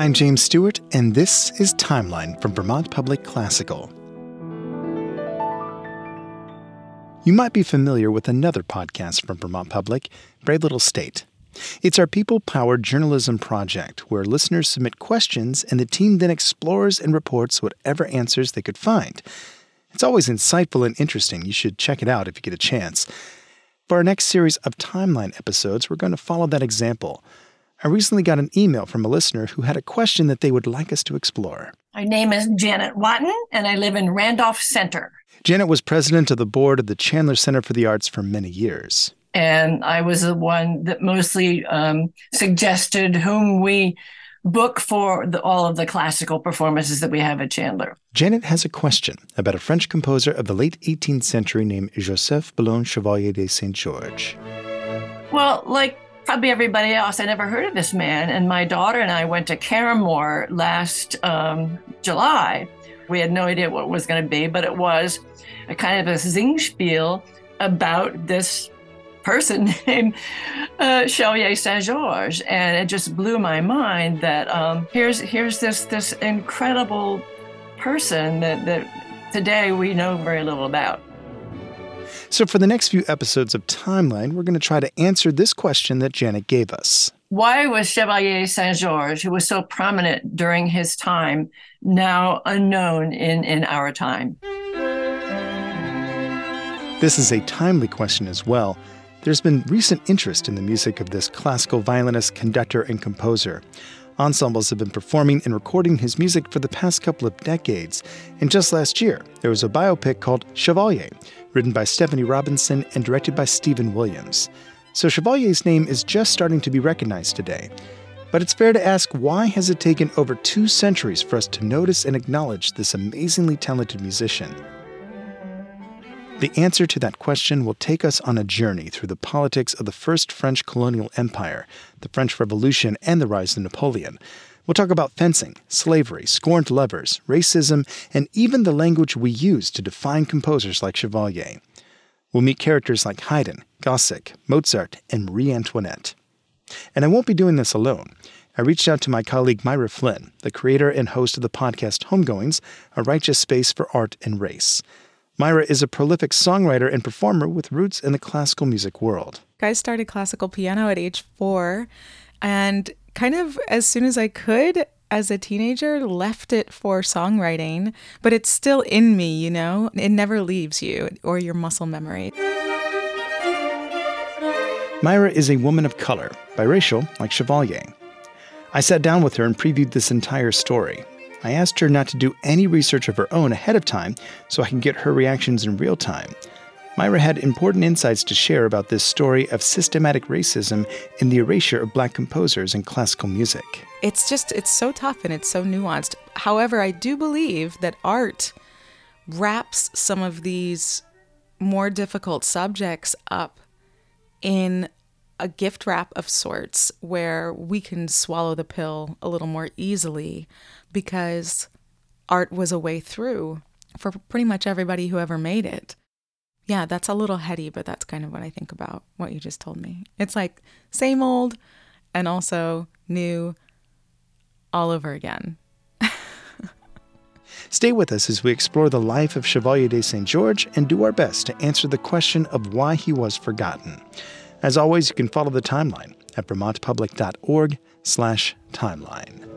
I'm James Stewart, and this is Timeline from Vermont Public Classical. You might be familiar with another podcast from Vermont Public, Brave Little State. It's our people powered journalism project where listeners submit questions and the team then explores and reports whatever answers they could find. It's always insightful and interesting. You should check it out if you get a chance. For our next series of timeline episodes, we're going to follow that example. I recently got an email from a listener who had a question that they would like us to explore. My name is Janet Watton, and I live in Randolph Center. Janet was president of the board of the Chandler Center for the Arts for many years. And I was the one that mostly um, suggested whom we book for the, all of the classical performances that we have at Chandler. Janet has a question about a French composer of the late 18th century named Joseph Bologne Chevalier de Saint George. Well, like probably everybody else, I never heard of this man. And my daughter and I went to Caramoor last um, July. We had no idea what it was going to be, but it was a kind of a Singspiel about this person named uh, Chevalier Saint Georges, and it just blew my mind that um, here's here's this this incredible person that that today we know very little about. So, for the next few episodes of Timeline, we're going to try to answer this question that Janet gave us. Why was Chevalier Saint Georges, who was so prominent during his time, now unknown in, in our time? This is a timely question as well. There's been recent interest in the music of this classical violinist, conductor, and composer. Ensembles have been performing and recording his music for the past couple of decades. And just last year, there was a biopic called Chevalier, written by Stephanie Robinson and directed by Stephen Williams. So Chevalier's name is just starting to be recognized today. But it's fair to ask why has it taken over two centuries for us to notice and acknowledge this amazingly talented musician? The answer to that question will take us on a journey through the politics of the first French colonial empire, the French Revolution, and the rise of Napoleon. We'll talk about fencing, slavery, scorned lovers, racism, and even the language we use to define composers like Chevalier. We'll meet characters like Haydn, Gossec, Mozart, and Marie Antoinette. And I won't be doing this alone. I reached out to my colleague Myra Flynn, the creator and host of the podcast Homegoings, a righteous space for art and race. Myra is a prolific songwriter and performer with roots in the classical music world. I started classical piano at age four and kind of as soon as I could as a teenager left it for songwriting, but it's still in me, you know? It never leaves you or your muscle memory. Myra is a woman of color, biracial like Chevalier. I sat down with her and previewed this entire story. I asked her not to do any research of her own ahead of time so I can get her reactions in real time. Myra had important insights to share about this story of systematic racism and the erasure of black composers in classical music. It's just, it's so tough and it's so nuanced. However, I do believe that art wraps some of these more difficult subjects up in a gift wrap of sorts where we can swallow the pill a little more easily because art was a way through for pretty much everybody who ever made it. Yeah, that's a little heady, but that's kind of what I think about what you just told me. It's like same old and also new all over again. Stay with us as we explore the life of Chevalier de Saint George and do our best to answer the question of why he was forgotten. As always, you can follow the timeline at vermontpublic.org slash timeline.